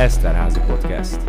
Eszterházi Podcast.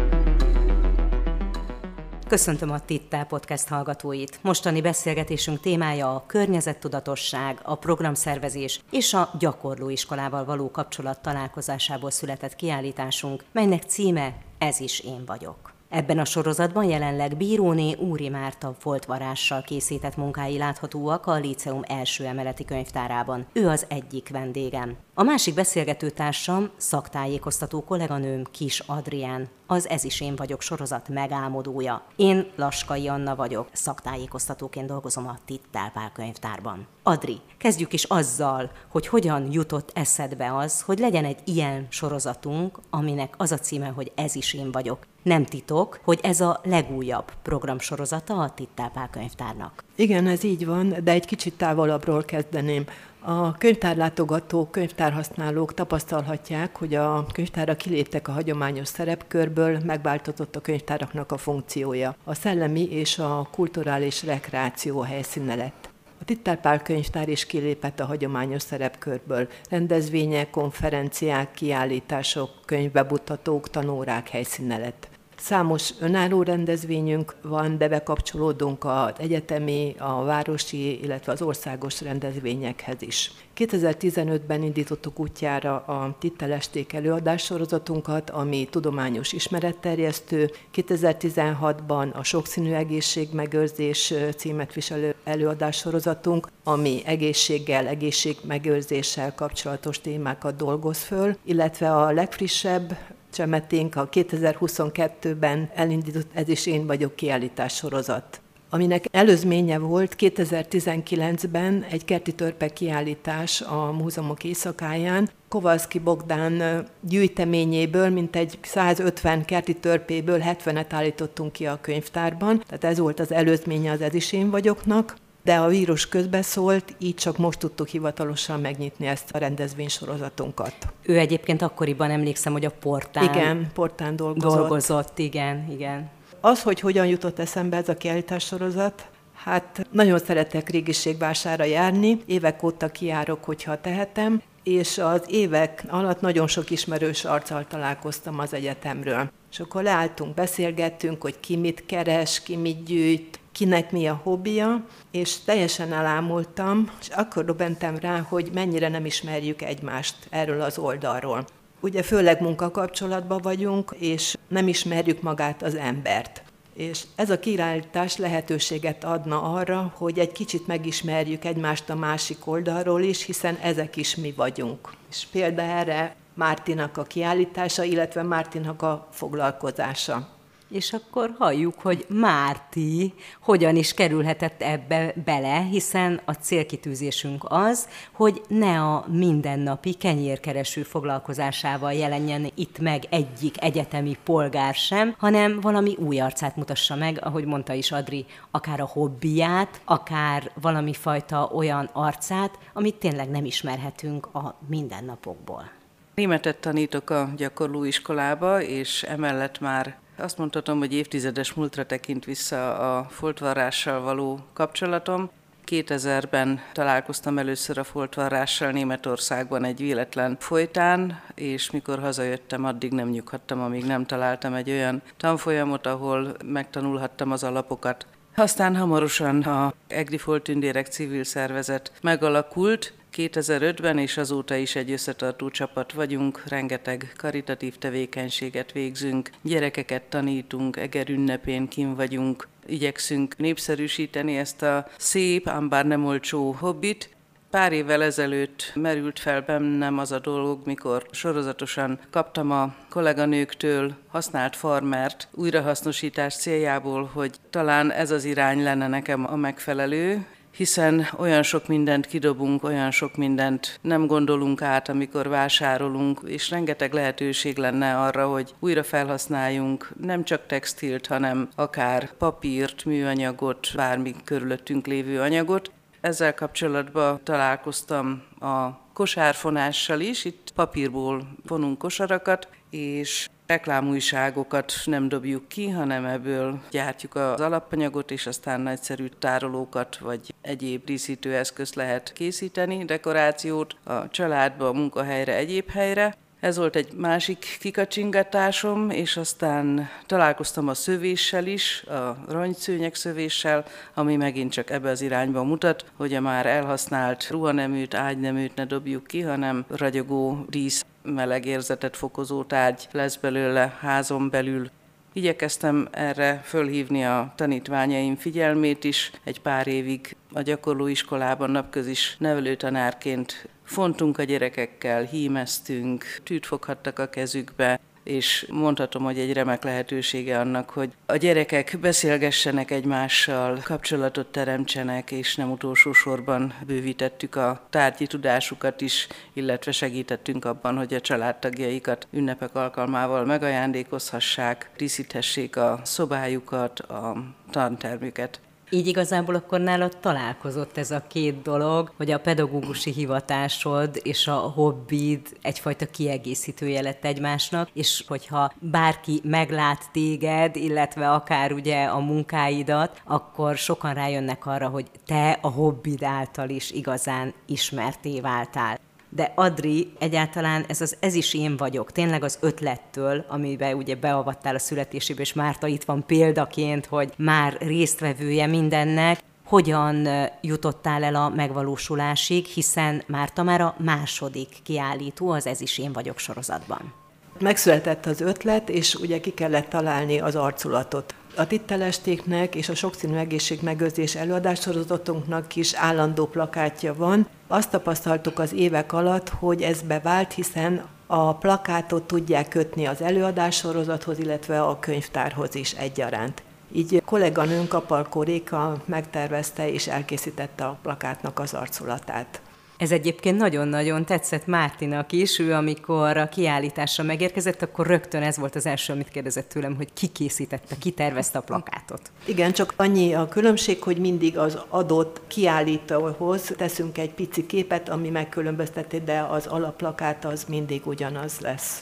Köszöntöm a Tittel podcast hallgatóit. Mostani beszélgetésünk témája a környezettudatosság, a programszervezés és a gyakorlóiskolával való kapcsolat találkozásából született kiállításunk, melynek címe Ez is én vagyok. Ebben a sorozatban jelenleg Bíróné Úri Márta foltvarással készített munkái láthatóak a Líceum első emeleti könyvtárában. Ő az egyik vendégem. A másik beszélgető társam, szaktájékoztató kolléganőm Kis Adrián, az Ez is én vagyok sorozat megálmodója. Én Laskai Anna vagyok, szaktájékoztatóként dolgozom a Tittelpál könyvtárban. Adri, kezdjük is azzal, hogy hogyan jutott eszedbe az, hogy legyen egy ilyen sorozatunk, aminek az a címe, hogy Ez is én vagyok. Nem titok, hogy ez a legújabb programsorozata a Tittelpál könyvtárnak. Igen, ez így van, de egy kicsit távolabbról kezdeném. A könyvtárlátogatók, könyvtárhasználók tapasztalhatják, hogy a könyvtárak kiléptek a hagyományos szerepkörből, megváltozott a könyvtáraknak a funkciója. A szellemi és a kulturális rekreáció helyszíne lett. A Tittárpál könyvtár is kilépett a hagyományos szerepkörből. Rendezvények, konferenciák, kiállítások, könyvbemutatók, tanórák helyszíne lett. Számos önálló rendezvényünk van, de bekapcsolódunk az egyetemi, a városi, illetve az országos rendezvényekhez is. 2015-ben indítottuk útjára a Tittelesték előadássorozatunkat, ami tudományos ismeretterjesztő. 2016-ban a Sokszínű Egészségmegőrzés címet viselő előadássorozatunk, ami egészséggel, egészségmegőrzéssel kapcsolatos témákat dolgoz föl, illetve a legfrissebb Csemeténk a 2022-ben elindított Ez is én vagyok kiállítás sorozat aminek előzménye volt 2019-ben egy kerti törpe kiállítás a múzeumok éjszakáján. Kovalszki Bogdán gyűjteményéből, mint egy 150 kerti törpéből 70-et állítottunk ki a könyvtárban, tehát ez volt az előzménye az Ez is én vagyoknak de a vírus közbeszólt, így csak most tudtuk hivatalosan megnyitni ezt a rendezvénysorozatunkat. Ő egyébként akkoriban emlékszem, hogy a portán... Igen, portán dolgozott. Dolgozott, igen, igen. Az, hogy hogyan jutott eszembe ez a kiállítás sorozat, Hát nagyon szeretek régiségvására járni, évek óta kiárok, hogyha tehetem, és az évek alatt nagyon sok ismerős arccal találkoztam az egyetemről. És akkor leálltunk, beszélgettünk, hogy ki mit keres, ki mit gyűjt, kinek mi a hobbija, és teljesen elámultam, és akkor dobentem rá, hogy mennyire nem ismerjük egymást erről az oldalról. Ugye főleg munkakapcsolatban vagyunk, és nem ismerjük magát az embert. És ez a királytás lehetőséget adna arra, hogy egy kicsit megismerjük egymást a másik oldalról is, hiszen ezek is mi vagyunk. És példa erre Mártinak a kiállítása, illetve Mártinak a foglalkozása. És akkor halljuk, hogy Márti hogyan is kerülhetett ebbe bele, hiszen a célkitűzésünk az, hogy ne a mindennapi kenyérkereső foglalkozásával jelenjen itt meg egyik egyetemi polgár sem, hanem valami új arcát mutassa meg, ahogy mondta is Adri, akár a hobbiját, akár valami fajta olyan arcát, amit tényleg nem ismerhetünk a mindennapokból. Németet tanítok a gyakorlóiskolába, és emellett már azt mondhatom, hogy évtizedes múltra tekint vissza a foltvarrással való kapcsolatom. 2000-ben találkoztam először a foltvarrással Németországban egy véletlen folytán, és mikor hazajöttem, addig nem nyughattam, amíg nem találtam egy olyan tanfolyamot, ahol megtanulhattam az alapokat. Aztán hamarosan a Egri Foltündérek civil szervezet megalakult, 2005-ben, és azóta is egy összetartó csapat vagyunk, rengeteg karitatív tevékenységet végzünk, gyerekeket tanítunk, Eger ünnepén kim vagyunk, igyekszünk népszerűsíteni ezt a szép, ám bár nem olcsó hobbit, Pár évvel ezelőtt merült fel bennem az a dolog, mikor sorozatosan kaptam a kolléganőktől használt farmert újrahasznosítás céljából, hogy talán ez az irány lenne nekem a megfelelő, hiszen olyan sok mindent kidobunk, olyan sok mindent nem gondolunk át, amikor vásárolunk, és rengeteg lehetőség lenne arra, hogy újra felhasználjunk nem csak textilt, hanem akár papírt, műanyagot, bármi körülöttünk lévő anyagot. Ezzel kapcsolatban találkoztam a kosárfonással is, itt papírból vonunk kosarakat, és reklámújságokat nem dobjuk ki, hanem ebből gyártjuk az alapanyagot, és aztán nagyszerű tárolókat vagy egyéb díszítőeszközt lehet készíteni, dekorációt a családba, a munkahelyre, egyéb helyre. Ez volt egy másik kikacsingatásom, és aztán találkoztam a szövéssel is, a rongyszőnyek szövéssel, ami megint csak ebbe az irányba mutat, hogy a már elhasznált ruhaneműt, ágyneműt ne dobjuk ki, hanem ragyogó dísz meleg érzetet fokozó tárgy lesz belőle házon belül. Igyekeztem erre fölhívni a tanítványaim figyelmét is. Egy pár évig a gyakorlóiskolában napközis nevelőtanárként fontunk a gyerekekkel, hímeztünk, tűt foghattak a kezükbe, és mondhatom, hogy egy remek lehetősége annak, hogy a gyerekek beszélgessenek egymással, kapcsolatot teremtsenek, és nem utolsó sorban bővítettük a tárgyi tudásukat is, illetve segítettünk abban, hogy a családtagjaikat ünnepek alkalmával megajándékozhassák, díszíthessék a szobájukat, a tantermüket. Így igazából akkor nálad találkozott ez a két dolog, hogy a pedagógusi hivatásod és a hobbid egyfajta kiegészítője lett egymásnak, és hogyha bárki meglát téged, illetve akár ugye a munkáidat, akkor sokan rájönnek arra, hogy te a hobbid által is igazán ismerté váltál de Adri, egyáltalán ez az ez is én vagyok, tényleg az ötlettől, amiben ugye beavattál a születésébe, és Márta itt van példaként, hogy már résztvevője mindennek, hogyan jutottál el a megvalósulásig, hiszen Márta már a második kiállító az Ez is én vagyok sorozatban. Megszületett az ötlet, és ugye ki kellett találni az arculatot. A tittelestéknek és a sokszínű egészségmegőrzés előadássorozatunknak is állandó plakátja van. Azt tapasztaltuk az évek alatt, hogy ez bevált, hiszen a plakátot tudják kötni az előadássorozathoz, illetve a könyvtárhoz is egyaránt. Így kolléganőnk Apalkó Réka megtervezte és elkészítette a plakátnak az arculatát. Ez egyébként nagyon-nagyon tetszett Mártinak is, ő amikor a kiállításra megérkezett, akkor rögtön ez volt az első, amit kérdezett tőlem, hogy ki készítette, ki tervezte a plakátot. Igen, csak annyi a különbség, hogy mindig az adott kiállítóhoz teszünk egy pici képet, ami megkülönbözteti, de az alapplakát az mindig ugyanaz lesz.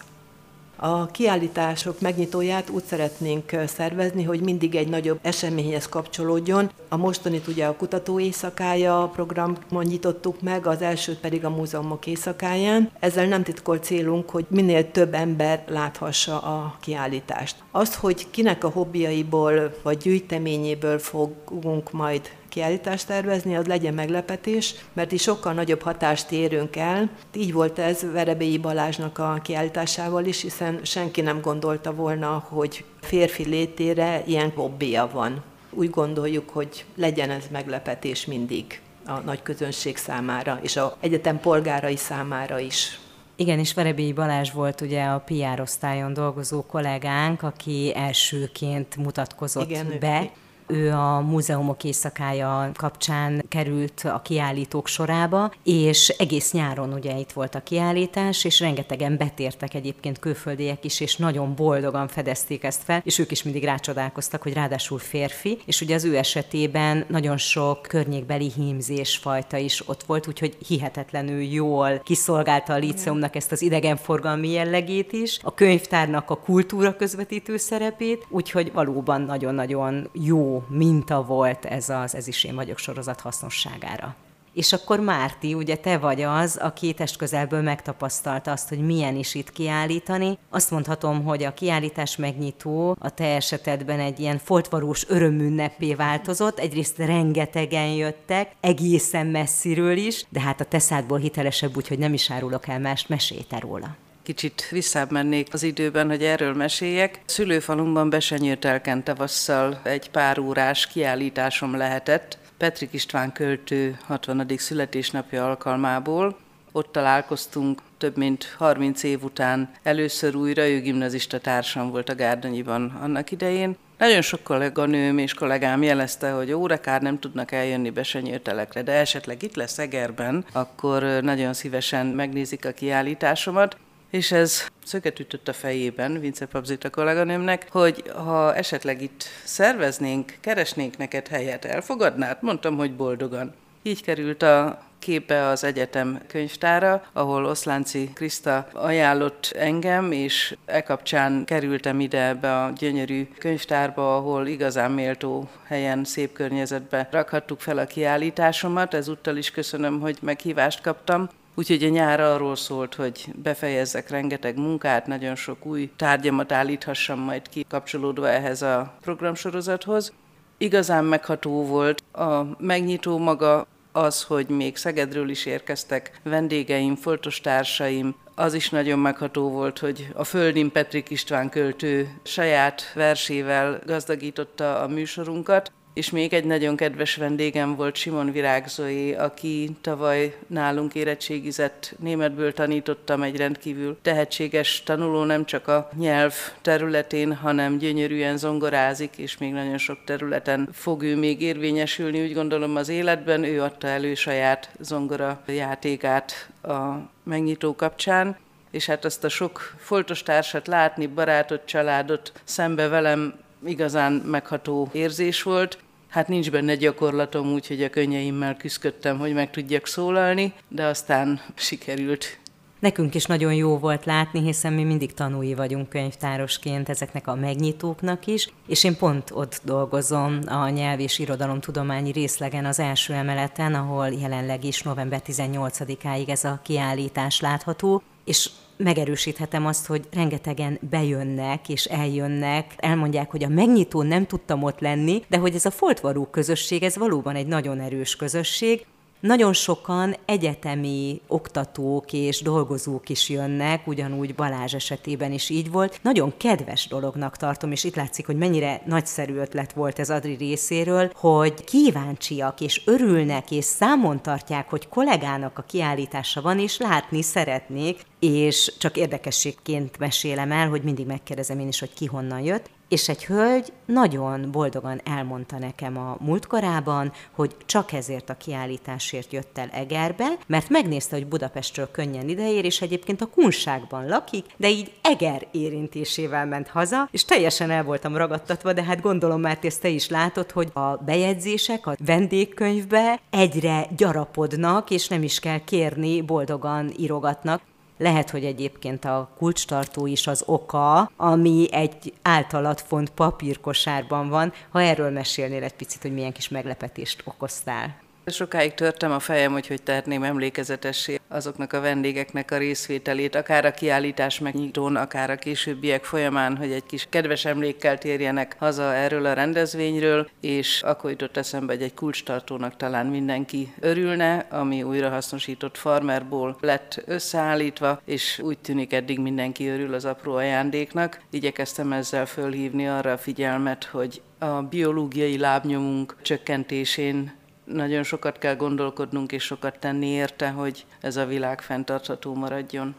A kiállítások megnyitóját úgy szeretnénk szervezni, hogy mindig egy nagyobb eseményhez kapcsolódjon. A mostanit ugye a kutató éjszakája programon nyitottuk meg, az elsőt pedig a múzeumok éjszakáján. Ezzel nem titkolt célunk, hogy minél több ember láthassa a kiállítást. Az, hogy kinek a hobbiaiból vagy gyűjteményéből fogunk majd kiállítást tervezni, az legyen meglepetés, mert is sokkal nagyobb hatást érünk el. Így volt ez Verebélyi Balázsnak a kiállításával is, hiszen senki nem gondolta volna, hogy férfi létére ilyen hobbija van. Úgy gondoljuk, hogy legyen ez meglepetés mindig a nagy közönség számára, és a egyetem polgárai számára is. Igen, és Verebélyi Balázs volt ugye a PR osztályon dolgozó kollégánk, aki elsőként mutatkozott Igen, be. Ő ő a múzeumok éjszakája kapcsán került a kiállítók sorába, és egész nyáron ugye itt volt a kiállítás, és rengetegen betértek egyébként külföldiek is, és nagyon boldogan fedezték ezt fel, és ők is mindig rácsodálkoztak, hogy ráadásul férfi, és ugye az ő esetében nagyon sok környékbeli hímzés fajta is ott volt, úgyhogy hihetetlenül jól kiszolgálta a líceumnak ezt az idegenforgalmi jellegét is, a könyvtárnak a kultúra közvetítő szerepét, úgyhogy valóban nagyon-nagyon jó minta volt ez az Ez is én vagyok sorozat hasznosságára. És akkor Márti, ugye te vagy az, aki test közelből megtapasztalta azt, hogy milyen is itt kiállítani. Azt mondhatom, hogy a kiállítás megnyitó a te esetedben egy ilyen foltvarós örömünneppé változott. Egyrészt rengetegen jöttek, egészen messziről is, de hát a teszádból hitelesebb, úgyhogy nem is árulok el mást, mesélte róla kicsit visszább az időben, hogy erről meséljek. Szülőfalumban Besenyőtelken tavasszal egy pár órás kiállításom lehetett, Petrik István költő 60. születésnapja alkalmából. Ott találkoztunk több mint 30 év után először újra, ő gimnazista társam volt a Gárdonyiban annak idején. Nagyon sok kolléganőm és kollégám jelezte, hogy órakár nem tudnak eljönni besenyőtelekre, de esetleg itt lesz Egerben, akkor nagyon szívesen megnézik a kiállításomat és ez szöget ütött a fejében Vince Pabzita kolléganőmnek, hogy ha esetleg itt szerveznénk, keresnénk neked helyet, elfogadnád? Mondtam, hogy boldogan. Így került a képe az egyetem könyvtára, ahol Oszlánci Kriszta ajánlott engem, és e kapcsán kerültem ide ebbe a gyönyörű könyvtárba, ahol igazán méltó helyen, szép környezetbe rakhattuk fel a kiállításomat. Ezúttal is köszönöm, hogy meghívást kaptam. Úgyhogy a nyár arról szólt, hogy befejezzek rengeteg munkát, nagyon sok új tárgyamat állíthassam majd ki kapcsolódva ehhez a programsorozathoz. Igazán megható volt. A megnyitó maga az, hogy még Szegedről is érkeztek vendégeim, foltos társaim, az is nagyon megható volt, hogy a Földin Petrik István költő saját versével gazdagította a műsorunkat, és még egy nagyon kedves vendégem volt Simon Virágzói, aki tavaly nálunk érettségizett, németből tanítottam, egy rendkívül tehetséges tanuló, nem csak a nyelv területén, hanem gyönyörűen zongorázik, és még nagyon sok területen fog ő még érvényesülni, úgy gondolom az életben. Ő adta elő saját zongora játékát a megnyitó kapcsán, és hát azt a sok foltos társat látni, barátot, családot szembe velem igazán megható érzés volt. Hát nincs benne gyakorlatom, úgyhogy a könnyeimmel küzdöttem, hogy meg tudjak szólalni, de aztán sikerült. Nekünk is nagyon jó volt látni, hiszen mi mindig tanúi vagyunk könyvtárosként ezeknek a megnyitóknak is, és én pont ott dolgozom a nyelv és irodalomtudományi részlegen az első emeleten, ahol jelenleg is november 18-áig ez a kiállítás látható, és megerősíthetem azt, hogy rengetegen bejönnek és eljönnek, elmondják, hogy a megnyitó nem tudtam ott lenni, de hogy ez a foltvarú közösség, ez valóban egy nagyon erős közösség, nagyon sokan egyetemi oktatók és dolgozók is jönnek, ugyanúgy Balázs esetében is így volt. Nagyon kedves dolognak tartom, és itt látszik, hogy mennyire nagyszerű ötlet volt ez Adri részéről, hogy kíváncsiak és örülnek és számon tartják, hogy kollégának a kiállítása van, és látni szeretnék, és csak érdekességként mesélem el, hogy mindig megkérdezem én is, hogy ki honnan jött, és egy hölgy nagyon boldogan elmondta nekem a múltkorában, hogy csak ezért a kiállításért jött el Egerbe, mert megnézte, hogy Budapestről könnyen ideér, és egyébként a kunságban lakik, de így Eger érintésével ment haza, és teljesen el voltam ragadtatva, de hát gondolom már ezt te is látod, hogy a bejegyzések a vendégkönyvbe egyre gyarapodnak, és nem is kell kérni, boldogan írogatnak. Lehet, hogy egyébként a kulcstartó is az oka, ami egy általad font papírkosárban van. Ha erről mesélnél egy picit, hogy milyen kis meglepetést okoztál. Sokáig törtem a fejem, hogy hogy tehetném emlékezetessé azoknak a vendégeknek a részvételét, akár a kiállítás megnyitón, akár a későbbiek folyamán, hogy egy kis kedves emlékkel térjenek haza erről a rendezvényről, és akkor jutott eszembe, hogy egy kulcstartónak talán mindenki örülne, ami újrahasznosított farmerból lett összeállítva, és úgy tűnik eddig mindenki örül az apró ajándéknak. Igyekeztem ezzel fölhívni arra a figyelmet, hogy a biológiai lábnyomunk csökkentésén nagyon sokat kell gondolkodnunk és sokat tenni érte, hogy ez a világ fenntartható maradjon.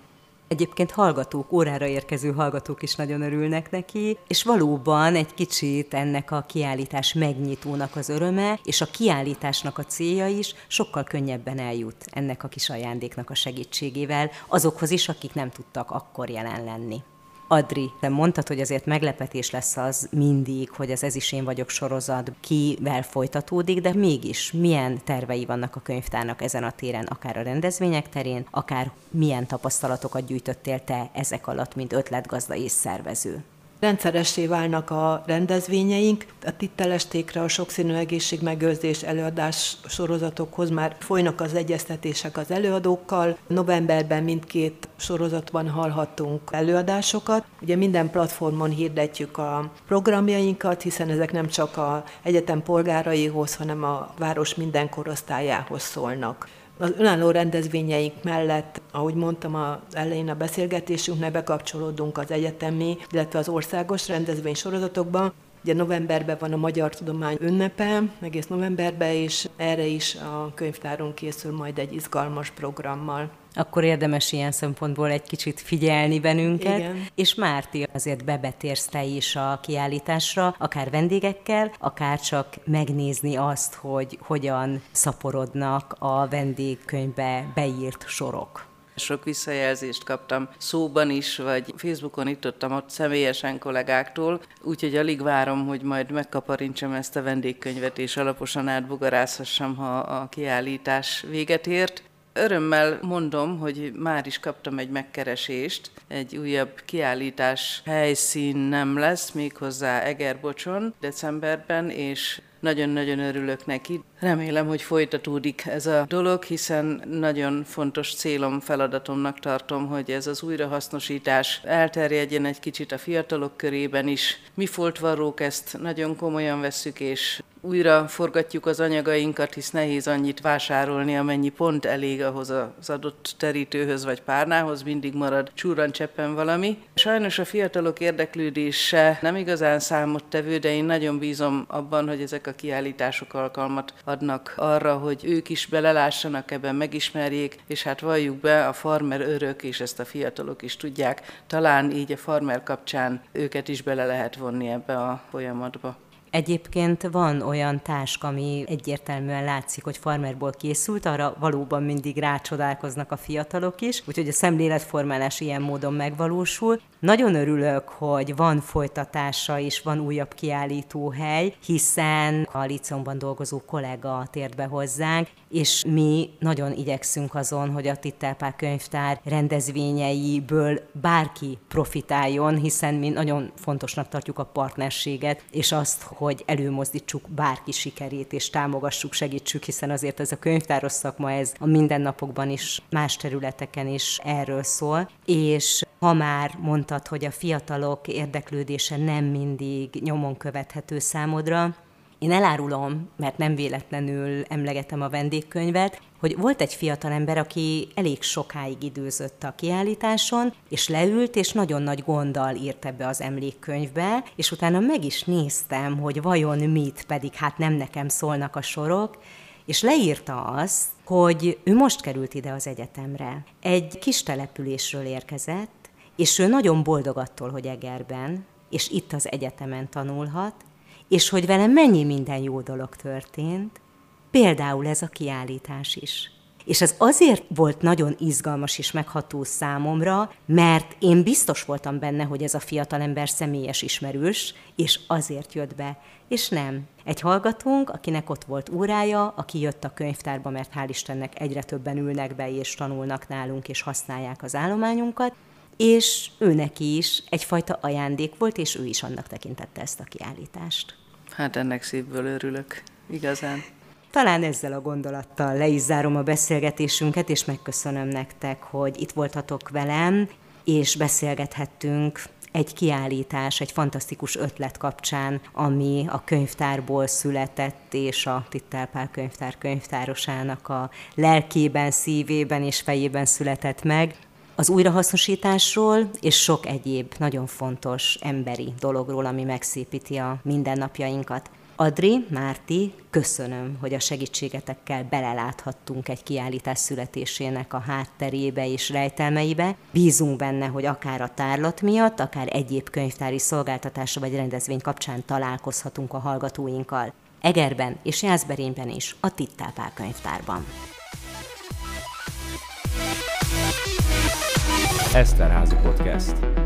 Egyébként hallgatók, órára érkező hallgatók is nagyon örülnek neki, és valóban egy kicsit ennek a kiállítás megnyitónak az öröme, és a kiállításnak a célja is sokkal könnyebben eljut ennek a kis ajándéknak a segítségével azokhoz is, akik nem tudtak akkor jelen lenni. Adri, te mondtad, hogy azért meglepetés lesz az mindig, hogy az Ez is én vagyok sorozat kivel folytatódik, de mégis milyen tervei vannak a könyvtárnak ezen a téren, akár a rendezvények terén, akár milyen tapasztalatokat gyűjtöttél te ezek alatt, mint ötletgazda és szervező? Rendszeressé válnak a rendezvényeink, a tittelestékre, a sokszínű egészségmegőrzés előadás sorozatokhoz már folynak az egyeztetések az előadókkal. Novemberben mindkét sorozatban hallhattunk előadásokat. Ugye minden platformon hirdetjük a programjainkat, hiszen ezek nem csak a egyetem polgáraihoz, hanem a város minden korosztályához szólnak. Az önálló rendezvényeink mellett, ahogy mondtam az elején a beszélgetésünknek, bekapcsolódunk az egyetemi, illetve az országos rendezvény sorozatokban. Ugye novemberben van a Magyar Tudomány ünnepe, egész novemberben, és erre is a könyvtárunk készül majd egy izgalmas programmal akkor érdemes ilyen szempontból egy kicsit figyelni bennünket. Igen. És Márti, azért bebetérsz te is a kiállításra, akár vendégekkel, akár csak megnézni azt, hogy hogyan szaporodnak a vendégkönyvbe beírt sorok. Sok visszajelzést kaptam szóban is, vagy Facebookon itt ott személyesen kollégáktól, úgyhogy alig várom, hogy majd megkaparintsam ezt a vendégkönyvet, és alaposan átbogarázhassam, ha a kiállítás véget ért. Örömmel mondom, hogy már is kaptam egy megkeresést, egy újabb kiállítás helyszín nem lesz, méghozzá Egerbocson decemberben, és nagyon-nagyon örülök neki. Remélem, hogy folytatódik ez a dolog, hiszen nagyon fontos célom, feladatomnak tartom, hogy ez az újrahasznosítás elterjedjen egy kicsit a fiatalok körében is. Mi foltvarrók ezt nagyon komolyan vesszük, és újra forgatjuk az anyagainkat, hisz nehéz annyit vásárolni, amennyi pont elég ahhoz az adott terítőhöz vagy párnához, mindig marad csúrancseppen valami. Sajnos a fiatalok érdeklődése nem igazán számottevő, de én nagyon bízom abban, hogy ezek a kiállítások alkalmat adnak arra, hogy ők is belelássanak ebben, megismerjék, és hát valljuk be, a farmer örök, és ezt a fiatalok is tudják, talán így a farmer kapcsán őket is bele lehet vonni ebbe a folyamatba. Egyébként van olyan táska, ami egyértelműen látszik, hogy farmerból készült, arra valóban mindig rácsodálkoznak a fiatalok is, úgyhogy a szemléletformálás ilyen módon megvalósul. Nagyon örülök, hogy van folytatása és van újabb kiállítóhely, hiszen a Liceumban dolgozó kollega tért be hozzánk, és mi nagyon igyekszünk azon, hogy a Tittelpák könyvtár rendezvényeiből bárki profitáljon, hiszen mi nagyon fontosnak tartjuk a partnerséget, és azt, hogy előmozdítsuk bárki sikerét, és támogassuk, segítsük, hiszen azért ez a könyvtáros szakma, ez a mindennapokban is, más területeken is erről szól. És ha már mondtad, hogy a fiatalok érdeklődése nem mindig nyomon követhető számodra, én elárulom, mert nem véletlenül emlegetem a vendégkönyvet, hogy volt egy fiatal ember, aki elég sokáig időzött a kiállításon, és leült, és nagyon nagy gonddal írt ebbe az emlékkönyvbe, és utána meg is néztem, hogy vajon mit, pedig hát nem nekem szólnak a sorok, és leírta azt, hogy ő most került ide az egyetemre. Egy kis településről érkezett, és ő nagyon boldog attól, hogy Egerben, és itt az egyetemen tanulhat, és hogy vele mennyi minden jó dolog történt, például ez a kiállítás is. És ez azért volt nagyon izgalmas és megható számomra, mert én biztos voltam benne, hogy ez a fiatalember személyes ismerős, és azért jött be. És nem. Egy hallgatónk, akinek ott volt órája, aki jött a könyvtárba, mert hál' Istennek egyre többen ülnek be, és tanulnak nálunk, és használják az állományunkat, és ő neki is egyfajta ajándék volt, és ő is annak tekintette ezt a kiállítást. Hát ennek szívből örülök, igazán. Talán ezzel a gondolattal le is zárom a beszélgetésünket, és megköszönöm nektek, hogy itt voltatok velem, és beszélgethettünk egy kiállítás, egy fantasztikus ötlet kapcsán, ami a könyvtárból született, és a Tittelpál könyvtár könyvtárosának a lelkében, szívében és fejében született meg az újrahasznosításról és sok egyéb nagyon fontos emberi dologról, ami megszépíti a mindennapjainkat. Adri, Márti, köszönöm, hogy a segítségetekkel beleláthattunk egy kiállítás születésének a hátterébe és rejtelmeibe. Bízunk benne, hogy akár a tárlat miatt, akár egyéb könyvtári szolgáltatása vagy rendezvény kapcsán találkozhatunk a hallgatóinkkal. Egerben és Jászberényben is, a Tittápál könyvtárban. Eszterházi Podcast.